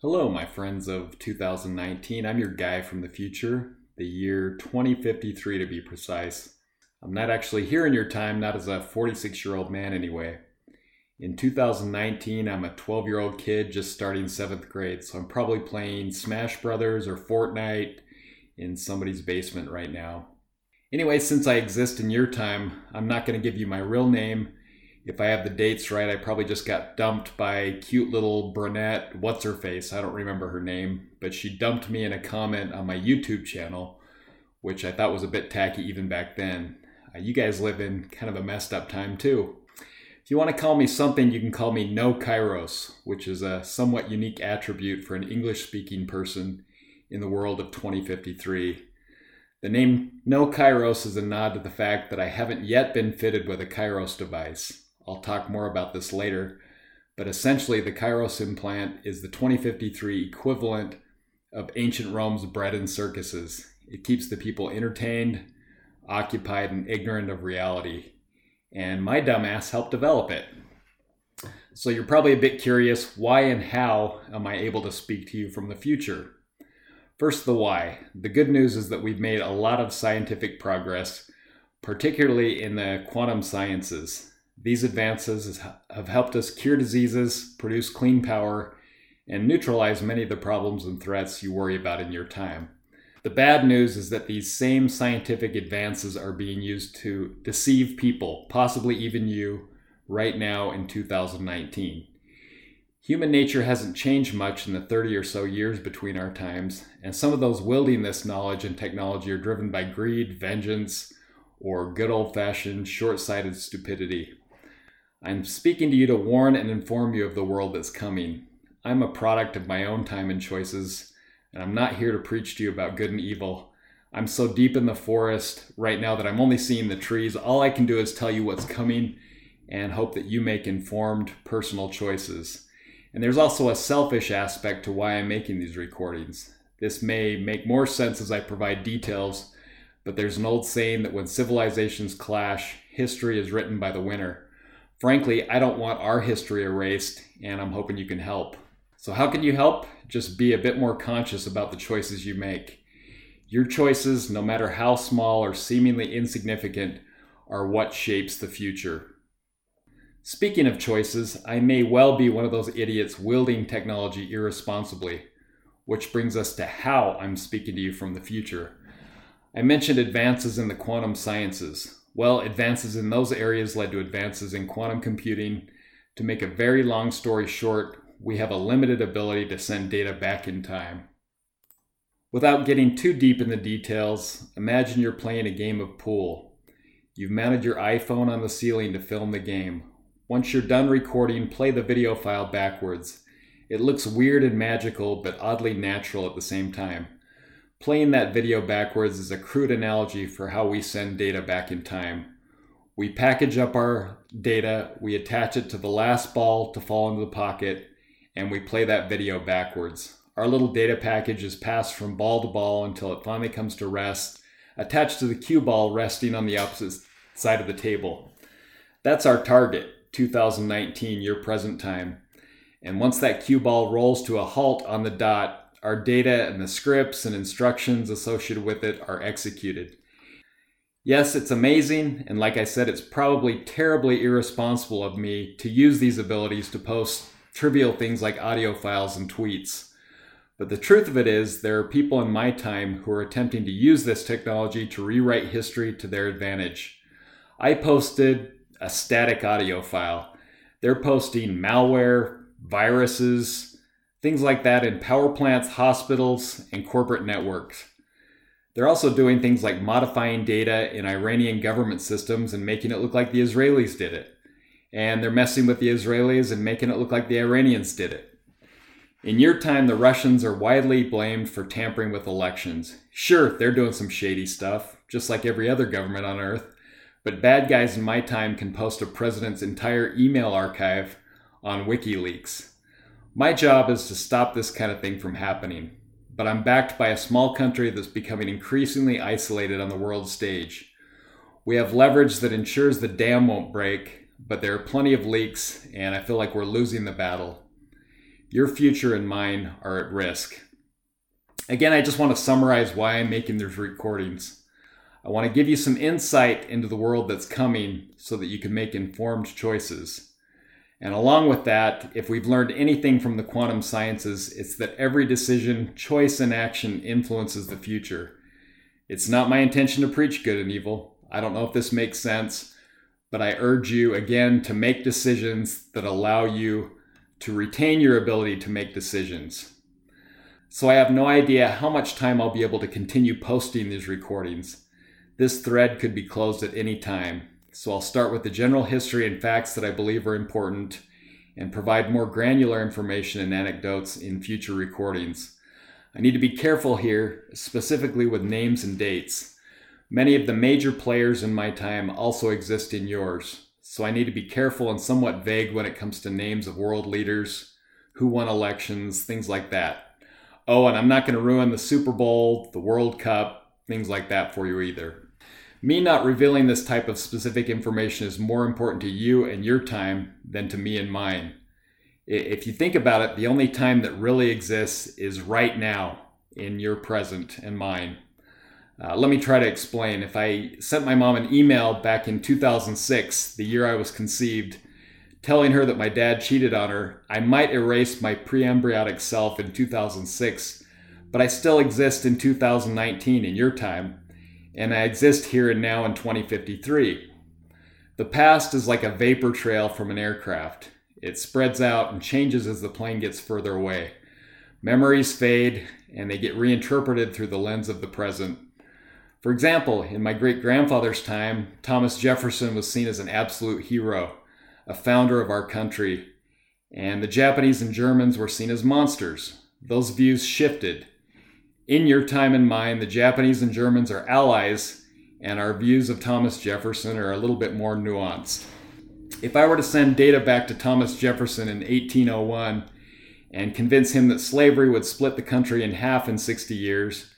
Hello, my friends of 2019. I'm your guy from the future, the year 2053 to be precise. I'm not actually here in your time, not as a 46 year old man anyway. In 2019, I'm a 12 year old kid just starting seventh grade, so I'm probably playing Smash Brothers or Fortnite in somebody's basement right now. Anyway, since I exist in your time, I'm not going to give you my real name if I have the dates right, I probably just got dumped by cute little brunette, what's her face? I don't remember her name, but she dumped me in a comment on my YouTube channel, which I thought was a bit tacky even back then. Uh, you guys live in kind of a messed up time too. If you want to call me something, you can call me No Kairos, which is a somewhat unique attribute for an English speaking person in the world of 2053. The name No Kairos is a nod to the fact that I haven't yet been fitted with a Kairos device. I'll talk more about this later. But essentially, the Kairos implant is the 2053 equivalent of ancient Rome's bread and circuses. It keeps the people entertained, occupied, and ignorant of reality. And my dumbass helped develop it. So you're probably a bit curious why and how am I able to speak to you from the future? First, the why. The good news is that we've made a lot of scientific progress, particularly in the quantum sciences. These advances have helped us cure diseases, produce clean power, and neutralize many of the problems and threats you worry about in your time. The bad news is that these same scientific advances are being used to deceive people, possibly even you, right now in 2019. Human nature hasn't changed much in the 30 or so years between our times, and some of those wielding this knowledge and technology are driven by greed, vengeance, or good old fashioned short sighted stupidity. I'm speaking to you to warn and inform you of the world that's coming. I'm a product of my own time and choices, and I'm not here to preach to you about good and evil. I'm so deep in the forest right now that I'm only seeing the trees. All I can do is tell you what's coming and hope that you make informed personal choices. And there's also a selfish aspect to why I'm making these recordings. This may make more sense as I provide details, but there's an old saying that when civilizations clash, history is written by the winner frankly, I don't want our history erased, and I'm hoping you can help. So, how can you help? Just be a bit more conscious about the choices you make. Your choices, no matter how small or seemingly insignificant, are what shapes the future. Speaking of choices, I may well be one of those idiots wielding technology irresponsibly, which brings us to how I'm speaking to you from the future. I mentioned advances in the quantum sciences. Well, advances in those areas led to advances in quantum computing. To make a very long story short, we have a limited ability to send data back in time. Without getting too deep in the details, imagine you're playing a game of pool. You've mounted your iPhone on the ceiling to film the game. Once you're done recording, play the video file backwards. It looks weird and magical, but oddly natural at the same time. Playing that video backwards is a crude analogy for how we send data back in time. We package up our data, we attach it to the last ball to fall into the pocket, and we play that video backwards. Our little data package is passed from ball to ball until it finally comes to rest, attached to the cue ball resting on the opposite side of the table. That's our target, 2019, your present time. And once that cue ball rolls to a halt on the dot, our data and the scripts and instructions associated with it are executed. Yes, it's amazing, and like I said, it's probably terribly irresponsible of me to use these abilities to post trivial things like audio files and tweets. But the truth of it is, there are people in my time who are attempting to use this technology to rewrite history to their advantage. I posted a static audio file. They're posting malware, viruses, things like that in power plants, hospitals, and corporate networks. They're also doing things like modifying data in Iranian government systems and making it look like the Israelis did it. And they're messing with the Israelis and making it look like the Iranians did it. In your time, the Russians are widely blamed for tampering with elections. Sure, they're doing some shady stuff, just like every other government on earth, but bad guys in my time can post a president's entire email archive on WikiLeaks. My job is to stop this kind of thing from happening, but I'm backed by a small country that's becoming increasingly isolated on the world stage. We have leverage that ensures the dam won't break, but there are plenty of leaks, and I feel like we're losing the battle. Your future and mine are at risk. Again, I just want to summarize why I'm making these recordings. I want to give you some insight into the world that's coming so that you can make informed choices. And along with that, if we've learned anything from the quantum sciences, it's that every decision, choice, and action influences the future. It's not my intention to preach good and evil. I don't know if this makes sense, but I urge you again to make decisions that allow you to retain your ability to make decisions. So I have no idea how much time I'll be able to continue posting these recordings. This thread could be closed at any time. So I'll start with the general history and facts that I believe are important and provide more granular information and anecdotes in future recordings. I need to be careful here, specifically with names and dates. Many of the major players in my time also exist in yours, so I need to be careful and somewhat vague when it comes to names of world leaders, who won elections, things like that. Oh, and I'm not going to ruin the Super Bowl, the World Cup, things like that for you either. Me not revealing this type of specific information is more important to you and your time than to me and mine. If you think about it, the only time that really exists is right now in your present and mine. Uh, let me try to explain. If I sent my mom an email back in 2006, the year I was conceived, telling her that my dad cheated on her, I might erase my pre embryonic self in 2006, but I still exist in 2019 in your time, and I exist here and now in 2053. The past is like a vapor trail from an aircraft. It spreads out and changes as the plane gets further away. Memories fade, and they get reinterpreted through the lens of the present for example, in my great grandfather's time, Thomas Jefferson was seen as an absolute hero, a founder of our country, and the Japanese and Germans were seen as monsters. Those views shifted. In your time and mine, the Japanese and Germans are allies, and our views of Thomas Jefferson are a little bit more nuanced. If I were to send data back to Thomas Jefferson in 1801 and convince him that slavery would split the country in half in 60 years,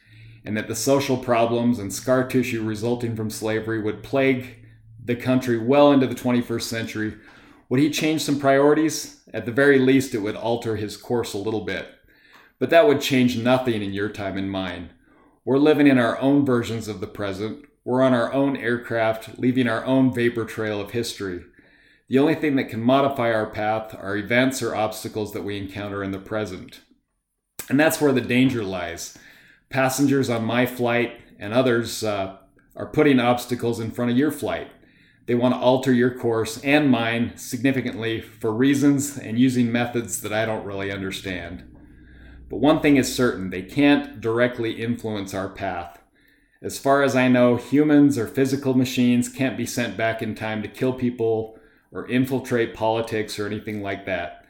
and that the social problems and scar tissue resulting from slavery would plague the country well into the 21st century. Would he change some priorities? At the very least, it would alter his course a little bit. But that would change nothing in your time and mine. We're living in our own versions of the present. We're on our own aircraft, leaving our own vapor trail of history. The only thing that can modify our path are events or obstacles that we encounter in the present. And that's where the danger lies passengers on my flight and others uh, are putting obstacles in front of your flight. They want to alter your course and mine significantly for reasons and using methods that I don't really understand. But one thing is certain they can't directly influence our path. As far as I know, humans or physical machines can't be sent back in time to kill people or infiltrate politics or anything like that.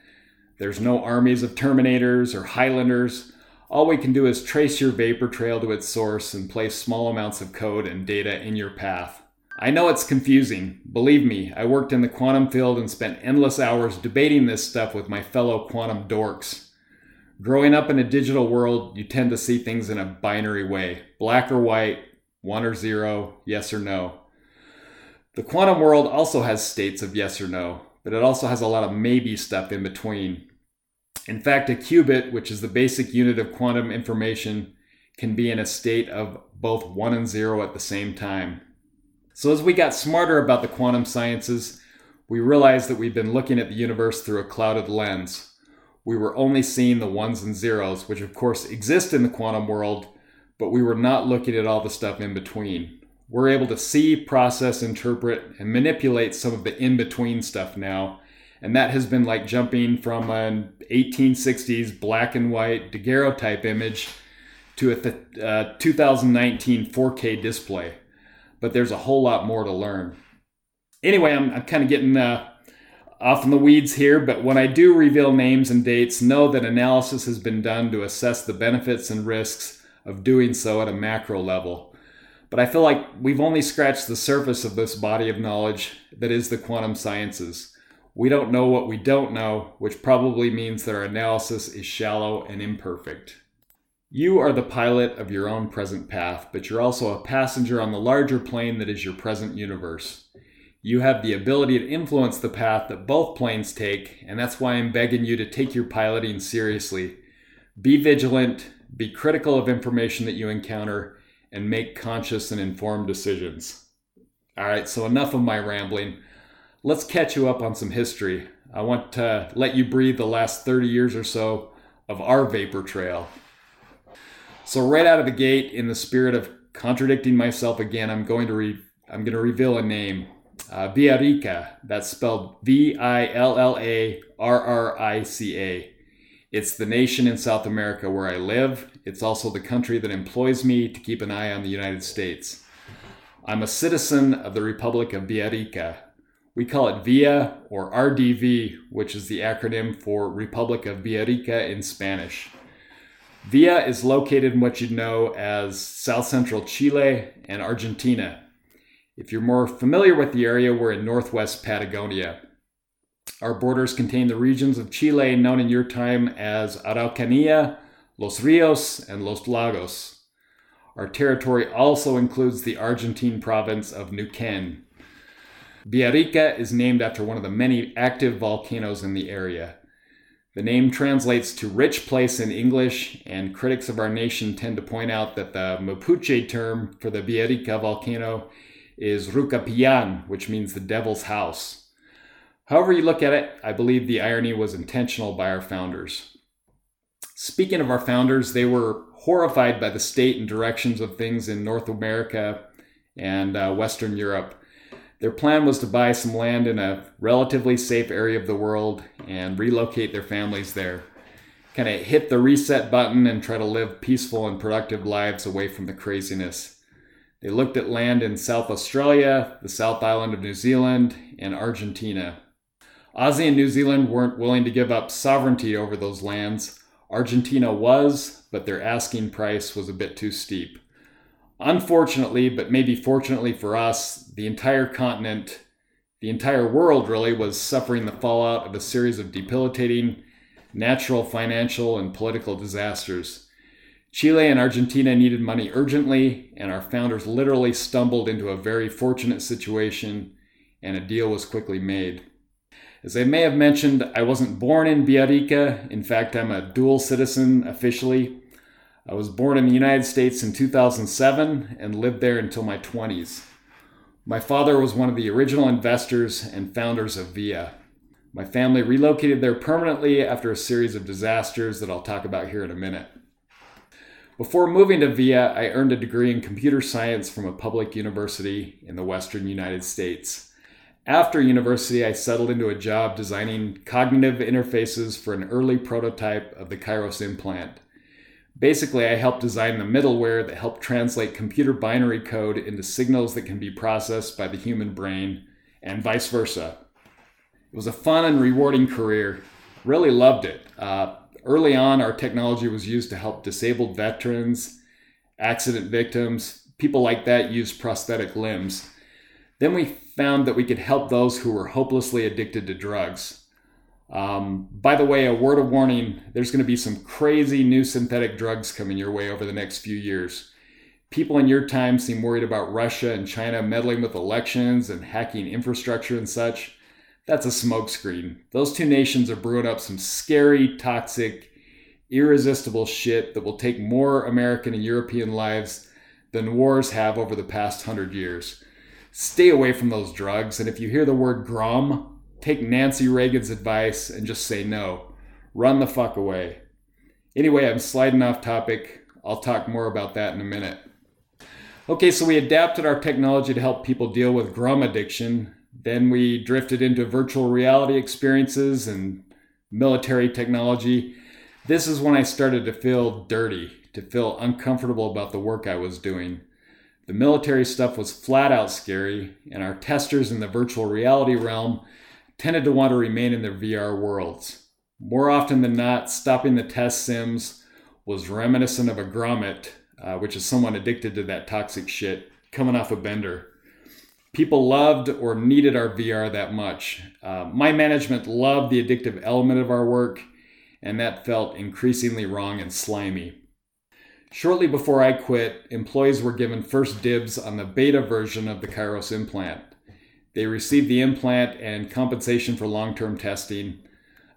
There's no armies of Terminators or Highlanders all we can do is trace your vapor trail to its source and place small amounts of code and data in your path. I know it's confusing. Believe me, I worked in the quantum field and spent endless hours debating this stuff with my fellow quantum dorks. Growing up in a digital world, you tend to see things in a binary way black or white, one or zero, yes or no. The quantum world also has states of yes or no, but it also has a lot of maybe stuff in between. In fact, a qubit, which is the basic unit of quantum information, can be in a state of both 1 and 0 at the same time. So, as we got smarter about the quantum sciences, we realized that we've been looking at the universe through a clouded lens. We were only seeing the ones and zeros, which of course exist in the quantum world, but we were not looking at all the stuff in between. We're able to see, process, interpret, and manipulate some of the in between stuff now and that has been like jumping from an 1860s black and white daguerreotype image to a th- uh, 2019 4K display. But there's a whole lot more to learn. Anyway, I'm, I'm kind of getting uh, off in the weeds here, but when I do reveal names and dates, know that analysis has been done to assess the benefits and risks of doing so at a macro level. But I feel like we've only scratched the surface of this body of knowledge that is the quantum sciences. We don't know what we don't know, which probably means that our analysis is shallow and imperfect. You are the pilot of your own present path, but you're also a passenger on the larger plane that is your present universe. You have the ability to influence the path that both planes take, and that's why I'm begging you to take your piloting seriously. Be vigilant, be critical of information that you encounter, and make conscious and informed decisions. All right, so enough of my rambling. Let's catch you up on some history. I want to let you breathe the last 30 years or so of our vapor trail. So right out of the gate, in the spirit of contradicting myself again, I'm going to re- I'm going to reveal a name. Uh, Villarrica. That's spelled V-I-L-L-A-R-R-I-C-A. It's the nation in South America where I live. It's also the country that employs me to keep an eye on the United States. I'm a citizen of the Republic of Villarrica. We call it VIA or RDV, which is the acronym for Republic of Villarrica in Spanish. Villa is located in what you'd know as south central Chile and Argentina. If you're more familiar with the area, we're in northwest Patagonia. Our borders contain the regions of Chile known in your time as Araucanía, Los Rios, and Los Lagos. Our territory also includes the Argentine province of Neuquén. Villarrica is named after one of the many active volcanoes in the area. The name translates to rich place in English, and critics of our nation tend to point out that the Mapuche term for the Villarrica volcano is Rucapilan, which means the devil's house. However, you look at it, I believe the irony was intentional by our founders. Speaking of our founders, they were horrified by the state and directions of things in North America and uh, Western Europe. Their plan was to buy some land in a relatively safe area of the world and relocate their families there. Kind of hit the reset button and try to live peaceful and productive lives away from the craziness. They looked at land in South Australia, the South Island of New Zealand, and Argentina. Aussie and New Zealand weren't willing to give up sovereignty over those lands. Argentina was, but their asking price was a bit too steep. Unfortunately, but maybe fortunately for us, the entire continent, the entire world really, was suffering the fallout of a series of debilitating natural, financial, and political disasters. Chile and Argentina needed money urgently, and our founders literally stumbled into a very fortunate situation, and a deal was quickly made. As I may have mentioned, I wasn't born in Villarrica. In fact, I'm a dual citizen officially. I was born in the United States in 2007 and lived there until my 20s. My father was one of the original investors and founders of VIA. My family relocated there permanently after a series of disasters that I'll talk about here in a minute. Before moving to VIA, I earned a degree in computer science from a public university in the western United States. After university, I settled into a job designing cognitive interfaces for an early prototype of the Kairos implant. Basically, I helped design the middleware that helped translate computer binary code into signals that can be processed by the human brain, and vice versa. It was a fun and rewarding career. Really loved it. Uh, early on, our technology was used to help disabled veterans, accident victims, people like that use prosthetic limbs. Then we found that we could help those who were hopelessly addicted to drugs. Um, by the way, a word of warning there's going to be some crazy new synthetic drugs coming your way over the next few years. People in your time seem worried about Russia and China meddling with elections and hacking infrastructure and such. That's a smokescreen. Those two nations are brewing up some scary, toxic, irresistible shit that will take more American and European lives than wars have over the past hundred years. Stay away from those drugs, and if you hear the word Grom, take Nancy Reagan's advice and just say no. Run the fuck away. Anyway, I'm sliding off topic. I'll talk more about that in a minute. Okay, so we adapted our technology to help people deal with Grom addiction. Then we drifted into virtual reality experiences and military technology. This is when I started to feel dirty, to feel uncomfortable about the work I was doing. The military stuff was flat out scary, and our testers in the virtual reality realm tended to want to remain in their VR worlds. More often than not, stopping the test sims was reminiscent of a grommet, uh, which is someone addicted to that toxic shit, coming off a bender. People loved or needed our VR that much. Uh, my management loved the addictive element of our work, and that felt increasingly wrong and slimy. Shortly before I quit, employees were given first dibs on the beta version of the Kairos implant. They received the implant and compensation for long term testing.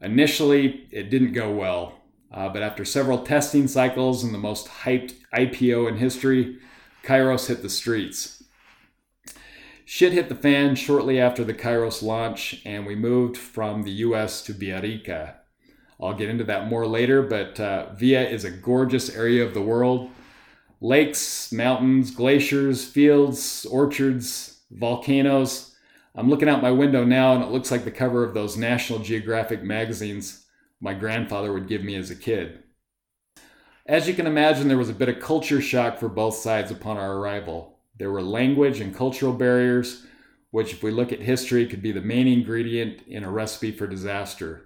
Initially, it didn't go well, uh, but after several testing cycles and the most hyped IPO in history, Kairos hit the streets. Shit hit the fan shortly after the Kairos launch, and we moved from the US to Villarrica. I'll get into that more later, but uh, Villa is a gorgeous area of the world. Lakes, mountains, glaciers, fields, orchards, volcanoes. I'm looking out my window now and it looks like the cover of those National Geographic magazines my grandfather would give me as a kid. As you can imagine, there was a bit of culture shock for both sides upon our arrival. There were language and cultural barriers, which, if we look at history, could be the main ingredient in a recipe for disaster.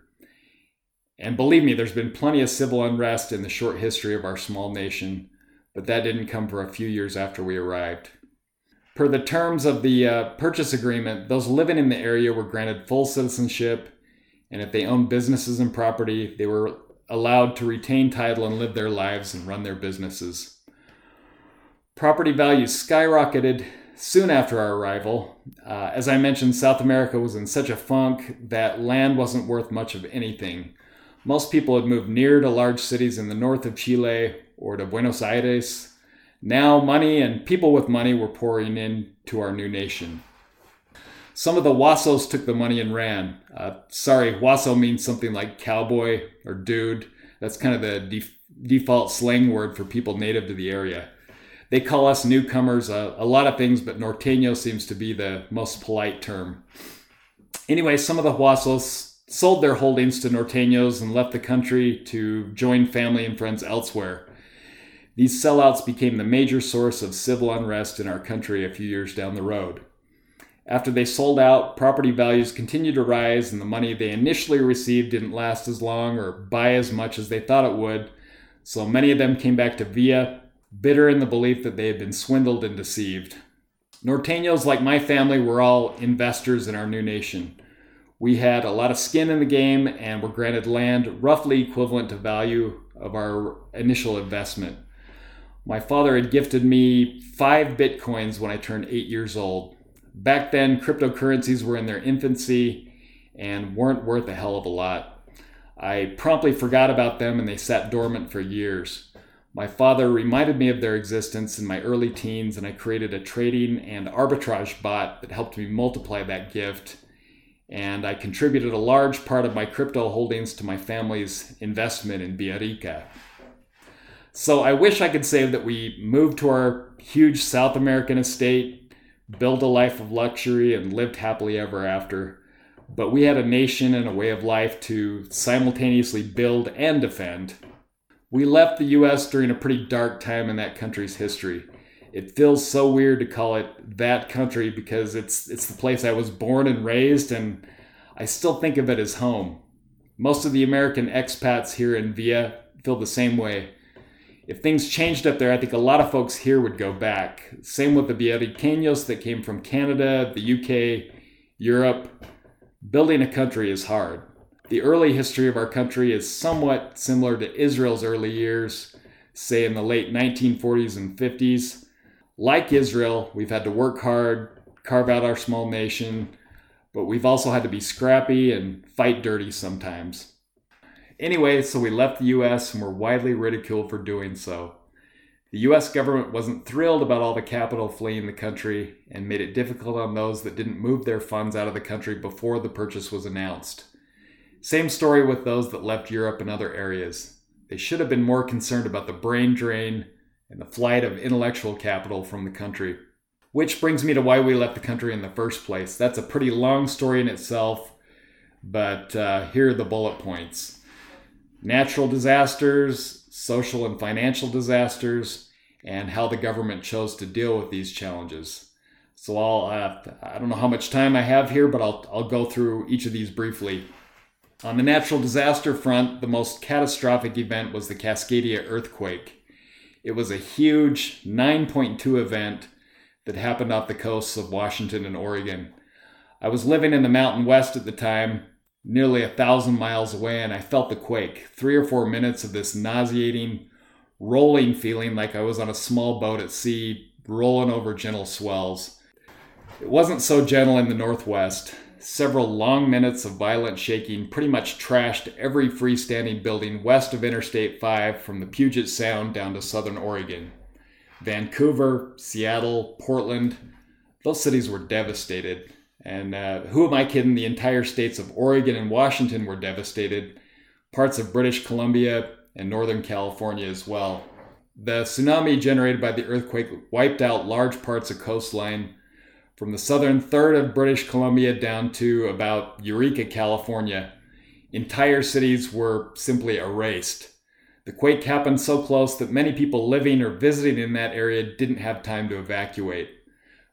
And believe me, there's been plenty of civil unrest in the short history of our small nation, but that didn't come for a few years after we arrived. Per the terms of the uh, purchase agreement, those living in the area were granted full citizenship, and if they owned businesses and property, they were allowed to retain title and live their lives and run their businesses. Property values skyrocketed soon after our arrival. Uh, as I mentioned, South America was in such a funk that land wasn't worth much of anything. Most people had moved near to large cities in the north of Chile or to Buenos Aires. Now, money and people with money were pouring in to our new nation. Some of the Huasos took the money and ran. Uh, sorry, Huaso means something like cowboy or dude. That's kind of the def- default slang word for people native to the area. They call us newcomers uh, a lot of things, but norteño seems to be the most polite term. Anyway, some of the Huasos sold their holdings to Norteños and left the country to join family and friends elsewhere. These sellouts became the major source of civil unrest in our country a few years down the road. After they sold out, property values continued to rise, and the money they initially received didn't last as long or buy as much as they thought it would. So many of them came back to Villa, bitter in the belief that they had been swindled and deceived. Norteños, like my family, were all investors in our new nation. We had a lot of skin in the game and were granted land roughly equivalent to value of our initial investment. My father had gifted me five bitcoins when I turned eight years old. Back then, cryptocurrencies were in their infancy and weren't worth a hell of a lot. I promptly forgot about them and they sat dormant for years. My father reminded me of their existence in my early teens, and I created a trading and arbitrage bot that helped me multiply that gift and I contributed a large part of my crypto holdings to my family's investment in Villarrica. So I wish I could say that we moved to our huge South American estate, built a life of luxury, and lived happily ever after. But we had a nation and a way of life to simultaneously build and defend. We left the US during a pretty dark time in that country's history it feels so weird to call it that country because it's it's the place I was born and raised and I still think of it as home. Most of the American expats here in Villa feel the same way. If things changed up there, I think a lot of folks here would go back. Same with the Villarriqueños that came from Canada, the UK, Europe. Building a country is hard. The early history of our country is somewhat similar to Israel's early years, say in the late 1940s and 50s like Israel, we've had to work hard, carve out our small nation, but we've also had to be scrappy and fight dirty sometimes. Anyway, so we left the US and were widely ridiculed for doing so. The US government wasn't thrilled about all the capital fleeing the country and made it difficult on those that didn't move their funds out of the country before the purchase was announced. Same story with those that left Europe and other areas. They should have been more concerned about the brain drain and the flight of intellectual capital from the country. Which brings me to why we left the country in the first place. That's a pretty long story in itself, but uh, here are the bullet points natural disasters, social and financial disasters, and how the government chose to deal with these challenges. So I'll uh, I don't know how much time I have here, but I'll I'll go through each of these briefly. On the natural disaster front, the most catastrophic event was the Cascadia earthquake. It was a huge 9.2 event that happened off the coasts of Washington and Oregon. I was living in the Mountain West at the time, nearly a thousand miles away, and I felt the quake. Three or four minutes of this nauseating, rolling feeling like I was on a small boat at sea, rolling over gentle swells. It wasn't so gentle in the Northwest. Several long minutes of violent shaking pretty much trashed every freestanding building west of Interstate 5 from the Puget Sound down to southern Oregon. Vancouver, Seattle, Portland, those cities were devastated. And uh, who am I kidding? The entire states of Oregon and Washington were devastated, parts of British Columbia and Northern California as well. The tsunami generated by the earthquake wiped out large parts of coastline from the southern third of British Columbia down to about Eureka, California. Entire cities were simply erased. The quake happened so close that many people living or visiting in that area didn't have time to evacuate.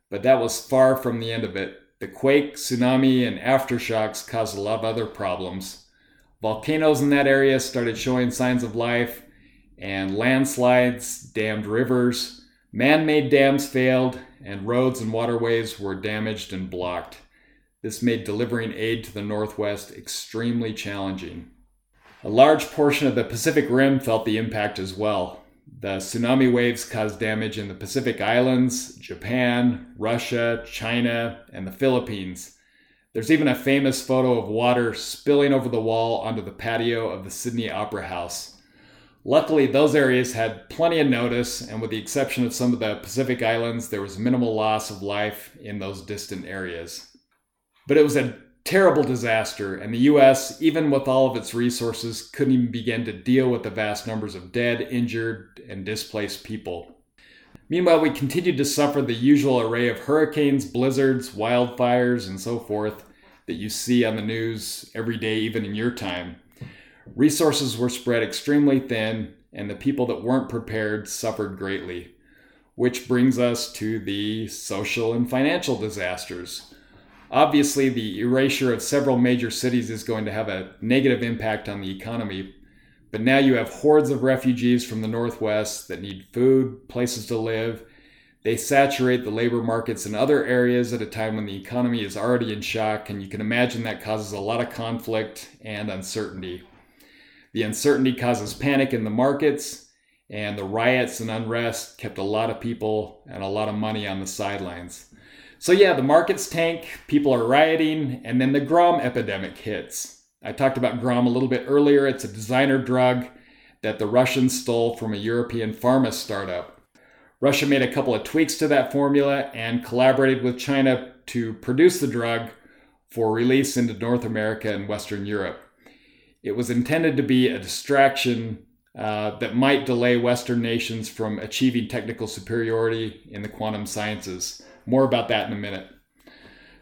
But that was far from the end of it. The quake, tsunami, and aftershocks caused a lot of other problems. Volcanoes in that area started showing signs of life, and landslides dammed rivers. Man made dams failed, and roads and waterways were damaged and blocked. This made delivering aid to the Northwest extremely challenging. A large portion of the Pacific Rim felt the impact as well. The tsunami waves caused damage in the Pacific Islands, Japan, Russia, China, and the Philippines. There's even a famous photo of water spilling over the wall onto the patio of the Sydney Opera House. Luckily, those areas had plenty of notice, and with the exception of some of the Pacific Islands, there was minimal loss of life in those distant areas. But it was a terrible disaster, and the US, even with all of its resources, couldn't even begin to deal with the vast numbers of dead, injured, and displaced people. Meanwhile, we continued to suffer the usual array of hurricanes, blizzards, wildfires, and so forth that you see on the news every day, even in your time. Resources were spread extremely thin, and the people that weren't prepared suffered greatly. Which brings us to the social and financial disasters. Obviously, the erasure of several major cities is going to have a negative impact on the economy. But now you have hordes of refugees from the Northwest that need food, places to live. They saturate the labor markets in other areas at a time when the economy is already in shock, and you can imagine that causes a lot of conflict and uncertainty. The uncertainty causes panic in the markets, and the riots and unrest kept a lot of people and a lot of money on the sidelines. So, yeah, the markets tank, people are rioting, and then the Grom epidemic hits. I talked about Grom a little bit earlier. It's a designer drug that the Russians stole from a European pharma startup. Russia made a couple of tweaks to that formula and collaborated with China to produce the drug for release into North America and Western Europe. It was intended to be a distraction uh, that might delay Western nations from achieving technical superiority in the quantum sciences. More about that in a minute.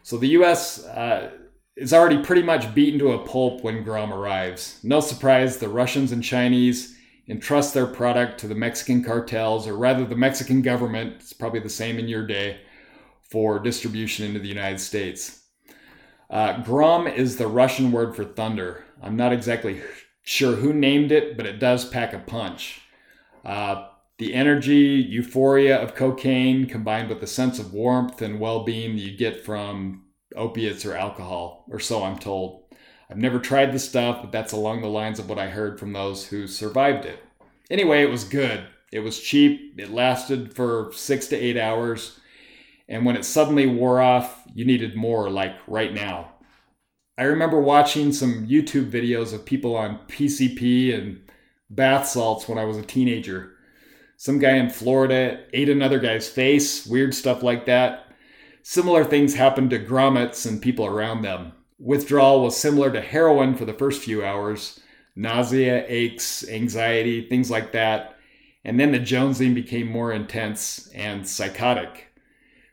So the US uh, is already pretty much beaten to a pulp when Grom arrives. No surprise, the Russians and Chinese entrust their product to the Mexican cartels, or rather, the Mexican government, it's probably the same in your day, for distribution into the United States. Uh, Grom is the Russian word for thunder. I'm not exactly sure who named it, but it does pack a punch. Uh, the energy, euphoria of cocaine combined with the sense of warmth and well being you get from opiates or alcohol, or so I'm told. I've never tried the stuff, but that's along the lines of what I heard from those who survived it. Anyway, it was good. It was cheap. It lasted for six to eight hours. And when it suddenly wore off, you needed more, like right now. I remember watching some YouTube videos of people on PCP and bath salts when I was a teenager some guy in Florida ate another guy's face, weird stuff like that. Similar things happened to grommets and people around them. Withdrawal was similar to heroin for the first few hours nausea, aches, anxiety, things like that. And then the jonesing became more intense and psychotic.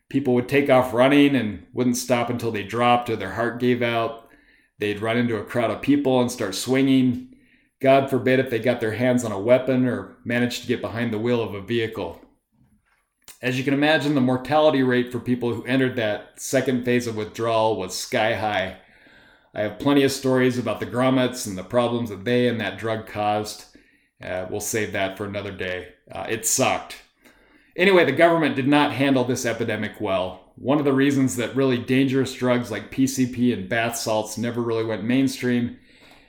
People would take off running and wouldn't stop until they dropped or their heart gave out. They'd run into a crowd of people and start swinging. God forbid if they got their hands on a weapon or managed to get behind the wheel of a vehicle. As you can imagine, the mortality rate for people who entered that second phase of withdrawal was sky high. I have plenty of stories about the grommets and the problems that they and that drug caused. Uh, we'll save that for another day. Uh, it sucked. Anyway, the government did not handle this epidemic well. One of the reasons that really dangerous drugs like PCP and bath salts never really went mainstream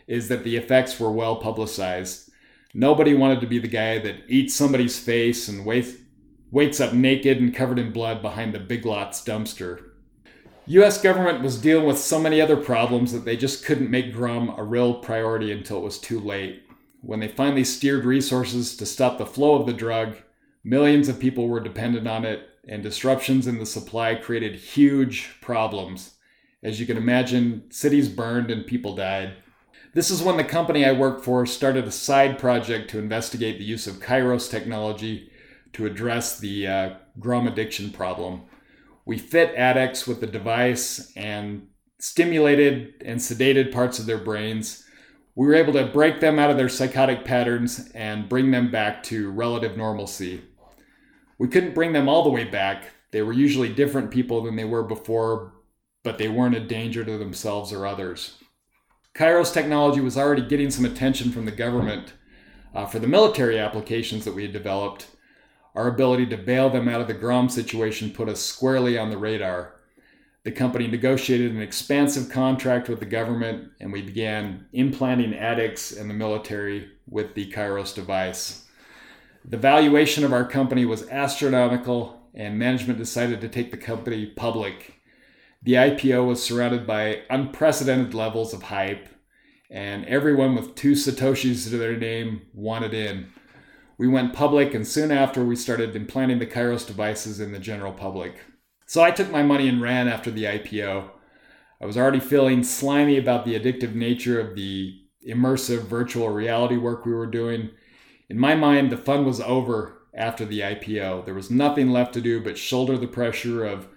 is that the effects were well publicized. Nobody wanted to be the guy that eats somebody's face and wakes, up naked and covered in blood behind the Big Lots dumpster. US government was dealing with so many other problems that they just couldn't make Grom a real priority until it was too late. When they finally steered resources to stop the flow of the drug, millions of people were dependent on it, and disruptions in the supply created huge problems. As you can imagine, cities burned and people died. This is when the company I worked for started a side project to investigate the use of Kairos technology to address the uh, addiction problem. We fit addicts with the device and stimulated and sedated parts of their brains. We were able to break them out of their psychotic patterns and bring them back to relative normalcy. We couldn't bring them all the way back. They were usually different people than they were before, but they weren't a danger to themselves or others. Kairos technology was already getting some attention from the government uh, for the military applications that we had developed, our ability to bail them out of the Grom situation put us squarely on the radar. The company negotiated an expansive contract with the government, and we began implanting addicts in the military with the Kairos device. The valuation of our company was astronomical, and management decided to take the company public. The IPO was surrounded by unprecedented levels of hype, and everyone with two Satoshis to their name wanted in. We went public, and soon after, we started implanting the Kairos devices in the general public. So I took my money and ran after the IPO. I was already feeling slimy about the addictive nature of the immersive virtual reality work we were doing. In my mind, the fun was over after the IPO. There was nothing left to do but shoulder the pressure of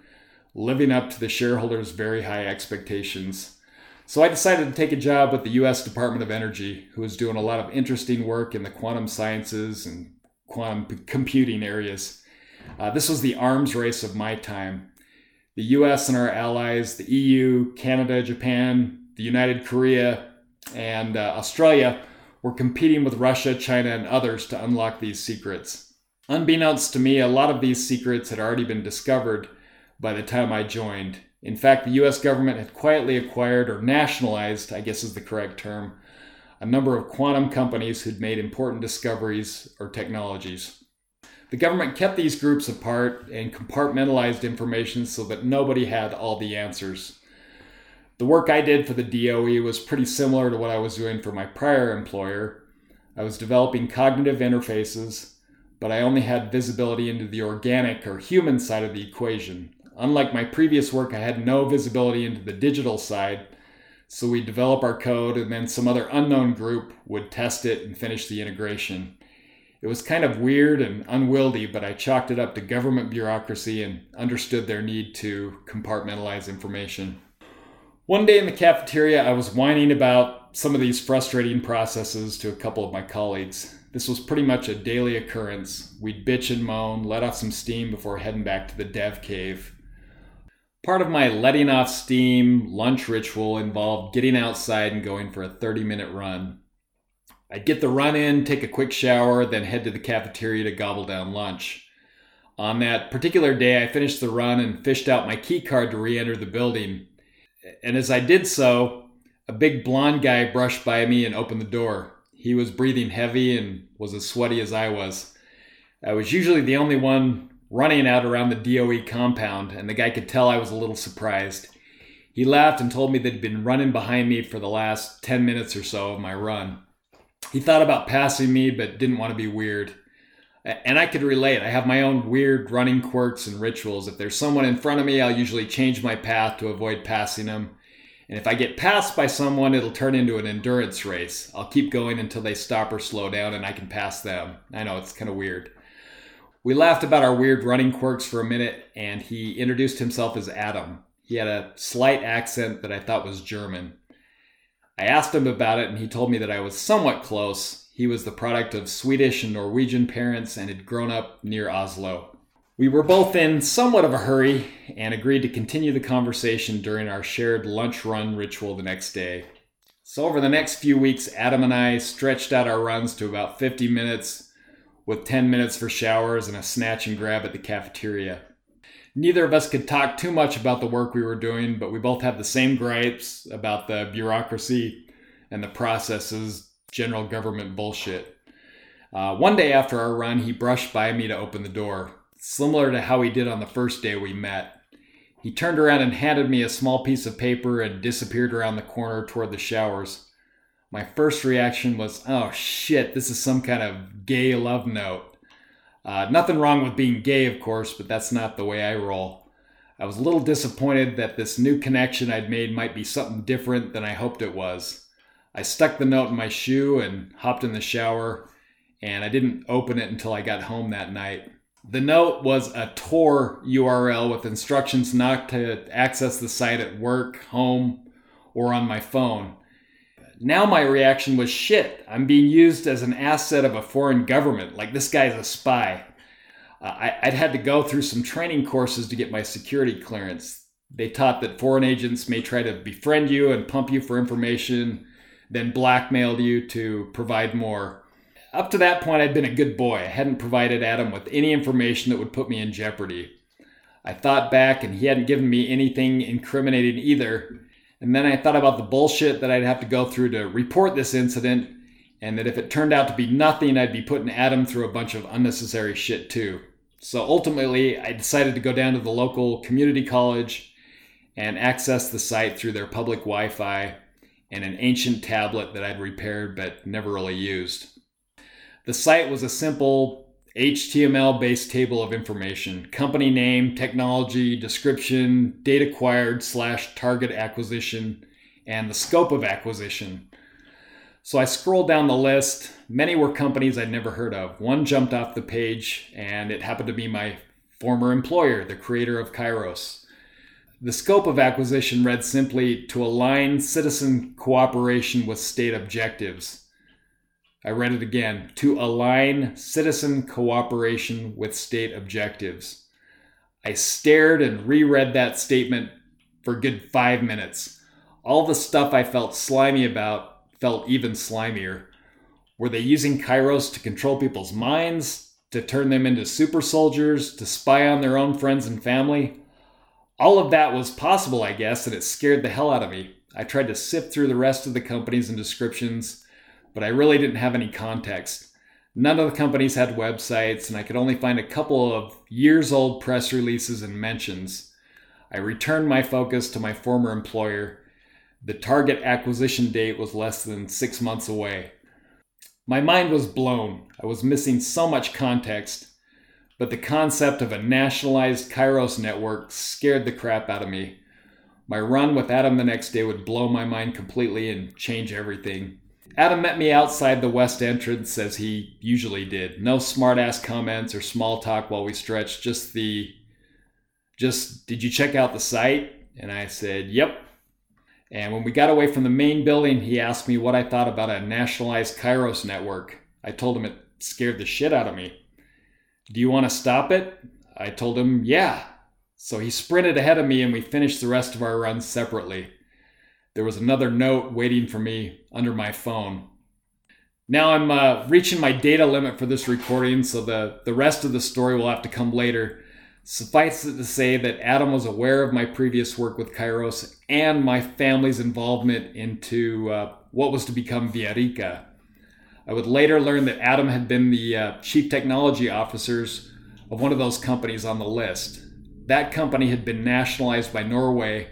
living up to the shareholders' very high expectations. So I decided to take a job with the US Department of Energy, who was doing a lot of interesting work in the quantum sciences and quantum computing areas. Uh, this was the arms race of my time. The US and our allies, the EU, Canada, Japan, the United Korea, and uh, Australia were competing with Russia, China, and others to unlock these secrets. Unbeknownst to me, a lot of these secrets had already been discovered by the time I joined, in fact, the US government had quietly acquired or nationalized, I guess is the correct term, a number of quantum companies who'd made important discoveries or technologies. The government kept these groups apart and compartmentalized information so that nobody had all the answers. The work I did for the DOE was pretty similar to what I was doing for my prior employer. I was developing cognitive interfaces, but I only had visibility into the organic or human side of the equation. Unlike my previous work, I had no visibility into the digital side. So we'd develop our code, and then some other unknown group would test it and finish the integration. It was kind of weird and unwieldy, but I chalked it up to government bureaucracy and understood their need to compartmentalize information. One day in the cafeteria, I was whining about some of these frustrating processes to a couple of my colleagues. This was pretty much a daily occurrence. We'd bitch and moan, let off some steam before heading back to the dev cave. Part of my letting off steam lunch ritual involved getting outside and going for a 30 minute run. I'd get the run in, take a quick shower, then head to the cafeteria to gobble down lunch. On that particular day, I finished the run and fished out my key card to re enter the building. And as I did so, a big blond guy brushed by me and opened the door. He was breathing heavy and was as sweaty as I was. I was usually the only one running out around the DOE compound, and the guy could tell I was a little surprised. He laughed and told me that he'd been running behind me for the last 10 minutes or so of my run. He thought about passing me, but didn't want to be weird. And I could relate. I have my own weird running quirks and rituals. If there's someone in front of me, I'll usually change my path to avoid passing them. And if I get passed by someone, it'll turn into an endurance race. I'll keep going until they stop or slow down and I can pass them. I know it's kind of weird. We laughed about our weird running quirks for a minute, and he introduced himself as Adam. He had a slight accent that I thought was German. I asked him about it, and he told me that I was somewhat close. He was the product of Swedish and Norwegian parents and had grown up near Oslo. We were both in somewhat of a hurry and agreed to continue the conversation during our shared lunch run ritual the next day. So, over the next few weeks, Adam and I stretched out our runs to about 50 minutes with 10 minutes for showers and a snatch and grab at the cafeteria. Neither of us could talk too much about the work we were doing, but we both had the same gripes about the bureaucracy and the processes, general government bullshit. Uh, one day after our run, he brushed by me to open the door, similar to how he did on the first day we met. He turned around and handed me a small piece of paper and disappeared around the corner toward the showers. My first reaction was, oh shit, this is some kind of gay love note. Uh, nothing wrong with being gay, of course, but that's not the way I roll. I was a little disappointed that this new connection I'd made might be something different than I hoped it was. I stuck the note in my shoe and hopped in the shower, and I didn't open it until I got home that night. The note was a Tor URL with instructions not to access the site at work, home, or on my phone. Now my reaction was shit, I'm being used as an asset of a foreign government, like this guy's a spy. Uh, I, I'd had to go through some training courses to get my security clearance. They taught that foreign agents may try to befriend you and pump you for information, then blackmailed you to provide more. Up to that point, I'd been a good boy. I hadn't provided Adam with any information that would put me in jeopardy. I thought back, and he hadn't given me anything incriminating either. And then I thought about the bullshit that I'd have to go through to report this incident, and that if it turned out to be nothing, I'd be putting Adam through a bunch of unnecessary shit too. So ultimately, I decided to go down to the local community college and access the site through their public Wi Fi and an ancient tablet that I'd repaired but never really used. The site was a simple HTML based table of information company name, technology, description, date acquired slash target acquisition, and the scope of acquisition. So I scrolled down the list. Many were companies I'd never heard of. One jumped off the page, and it happened to be my former employer, the creator of Kairos. The scope of acquisition read simply to align citizen cooperation with state objectives. I read it again to align citizen cooperation with state objectives. I stared and reread that statement for good five minutes. All the stuff I felt slimy about felt even slimier. Were they using Kairos to control people's minds, to turn them into super soldiers, to spy on their own friends and family? All of that was possible, I guess, and it scared the hell out of me. I tried to sift through the rest of the companies and descriptions but I really didn't have any context. None of the companies had websites, and I could only find a couple of years old press releases and mentions. I returned my focus to my former employer. The target acquisition date was less than six months away. My mind was blown. I was missing so much context, but the concept of a nationalized Kairos network scared the crap out of me. My run with Adam the next day would blow my mind completely and change everything. Adam met me outside the west entrance as he usually did. No smartass comments or small talk while we stretched, just the just did you check out the site? And I said, "Yep." And when we got away from the main building, he asked me what I thought about a nationalized Kairos network. I told him it scared the shit out of me. Do you want to stop it? I told him, "Yeah." So he sprinted ahead of me and we finished the rest of our run separately there was another note waiting for me under my phone. Now I'm uh, reaching my data limit for this recording, so the, the rest of the story will have to come later. Suffice it to say that Adam was aware of my previous work with Kairos and my family's involvement into uh, what was to become Villarrica. I would later learn that Adam had been the uh, chief technology officers of one of those companies on the list. That company had been nationalized by Norway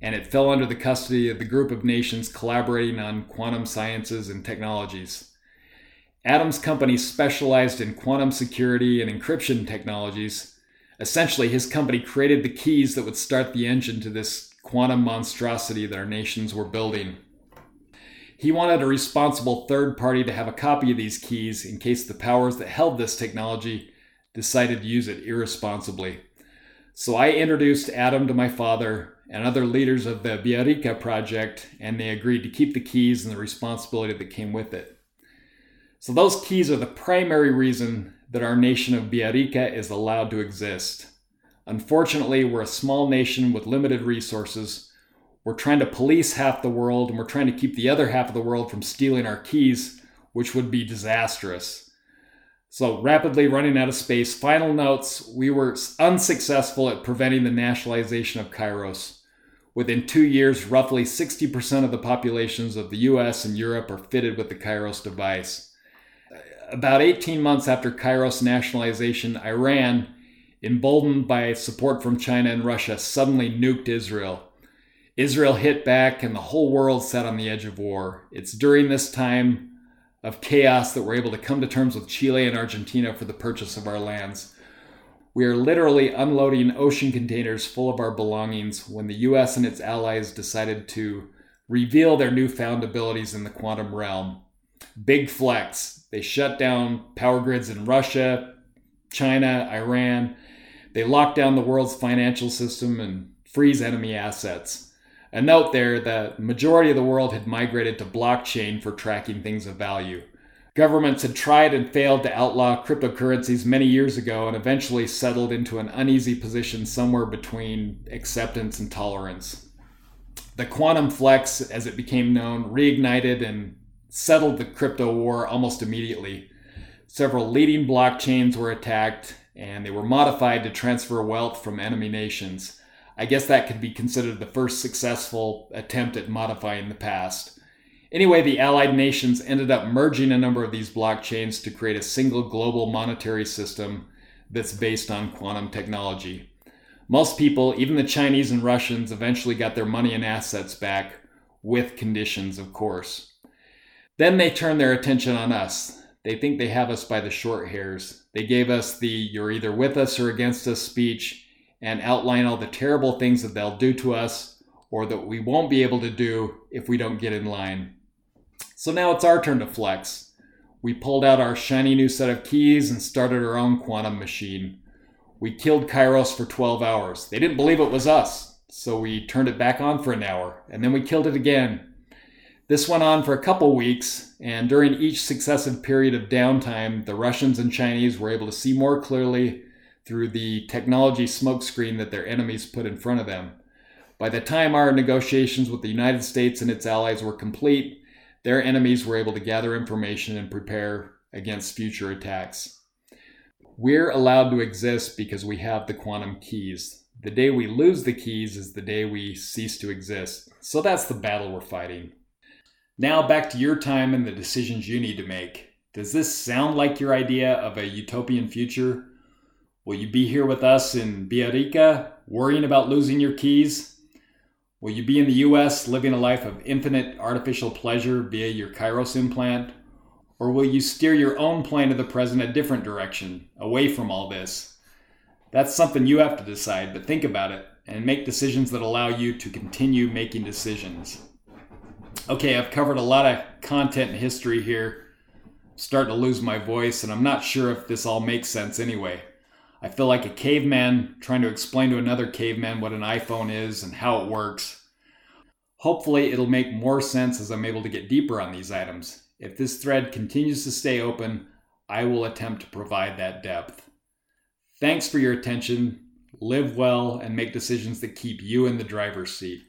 and it fell under the custody of the group of nations collaborating on quantum sciences and technologies. Adam's company specialized in quantum security and encryption technologies. Essentially, his company created the keys that would start the engine to this quantum monstrosity that our nations were building. He wanted a responsible third party to have a copy of these keys in case the powers that held this technology decided to use it irresponsibly. So I introduced Adam to my father and other leaders of the Villarrica project, and they agreed to keep the keys and the responsibility that came with it. So, those keys are the primary reason that our nation of Villarrica is allowed to exist. Unfortunately, we're a small nation with limited resources. We're trying to police half the world, and we're trying to keep the other half of the world from stealing our keys, which would be disastrous. So, rapidly running out of space, final notes we were unsuccessful at preventing the nationalization of Kairos. Within two years, roughly 60% of the populations of the US and Europe are fitted with the Kairos device. About 18 months after Kairos nationalization, Iran emboldened by support from China and Russia, suddenly nuked Israel. Israel hit back, and the whole world sat on the edge of war. It's during this time of chaos that we're able to come to terms with Chile and Argentina for the purchase of our lands. We are literally unloading ocean containers full of our belongings when the US and its allies decided to reveal their newfound abilities in the quantum realm. Big flex. They shut down power grids in Russia, China, Iran. They locked down the world's financial system and freeze enemy assets. A note there the majority of the world had migrated to blockchain for tracking things of value. Governments had tried and failed to outlaw cryptocurrencies many years ago and eventually settled into an uneasy position somewhere between acceptance and tolerance. The quantum flex, as it became known, reignited and settled the crypto war almost immediately. Several leading blockchains were attacked and they were modified to transfer wealth from enemy nations. I guess that could be considered the first successful attempt at modifying the past. Anyway, the Allied nations ended up merging a number of these blockchains to create a single global monetary system that's based on quantum technology. Most people, even the Chinese and Russians, eventually got their money and assets back, with conditions, of course. Then they turned their attention on us. They think they have us by the short hairs. They gave us the you're either with us or against us speech and outline all the terrible things that they'll do to us or that we won't be able to do if we don't get in line. So now it's our turn to flex. We pulled out our shiny new set of keys and started our own quantum machine. We killed Kairos for 12 hours. They didn't believe it was us, so we turned it back on for an hour, and then we killed it again. This went on for a couple weeks, and during each successive period of downtime, the Russians and Chinese were able to see more clearly through the technology smokescreen that their enemies put in front of them. By the time our negotiations with the United States and its allies were complete, their enemies were able to gather information and prepare against future attacks. We're allowed to exist because we have the quantum keys. The day we lose the keys is the day we cease to exist. So that's the battle we're fighting. Now back to your time and the decisions you need to make. Does this sound like your idea of a utopian future? Will you be here with us in Villarrica, worrying about losing your keys? Will you be in the US living a life of infinite artificial pleasure via your Kairos implant? Or will you steer your own plane of the present a different direction, away from all this? That's something you have to decide, but think about it and make decisions that allow you to continue making decisions. Okay, I've covered a lot of content and history here. Starting to lose my voice, and I'm not sure if this all makes sense anyway. I feel like a caveman trying to explain to another caveman what an iPhone is and how it works. Hopefully, it'll make more sense as I'm able to get deeper on these items. If this thread continues to stay open, I will attempt to provide that depth. Thanks for your attention. Live well and make decisions that keep you in the driver's seat.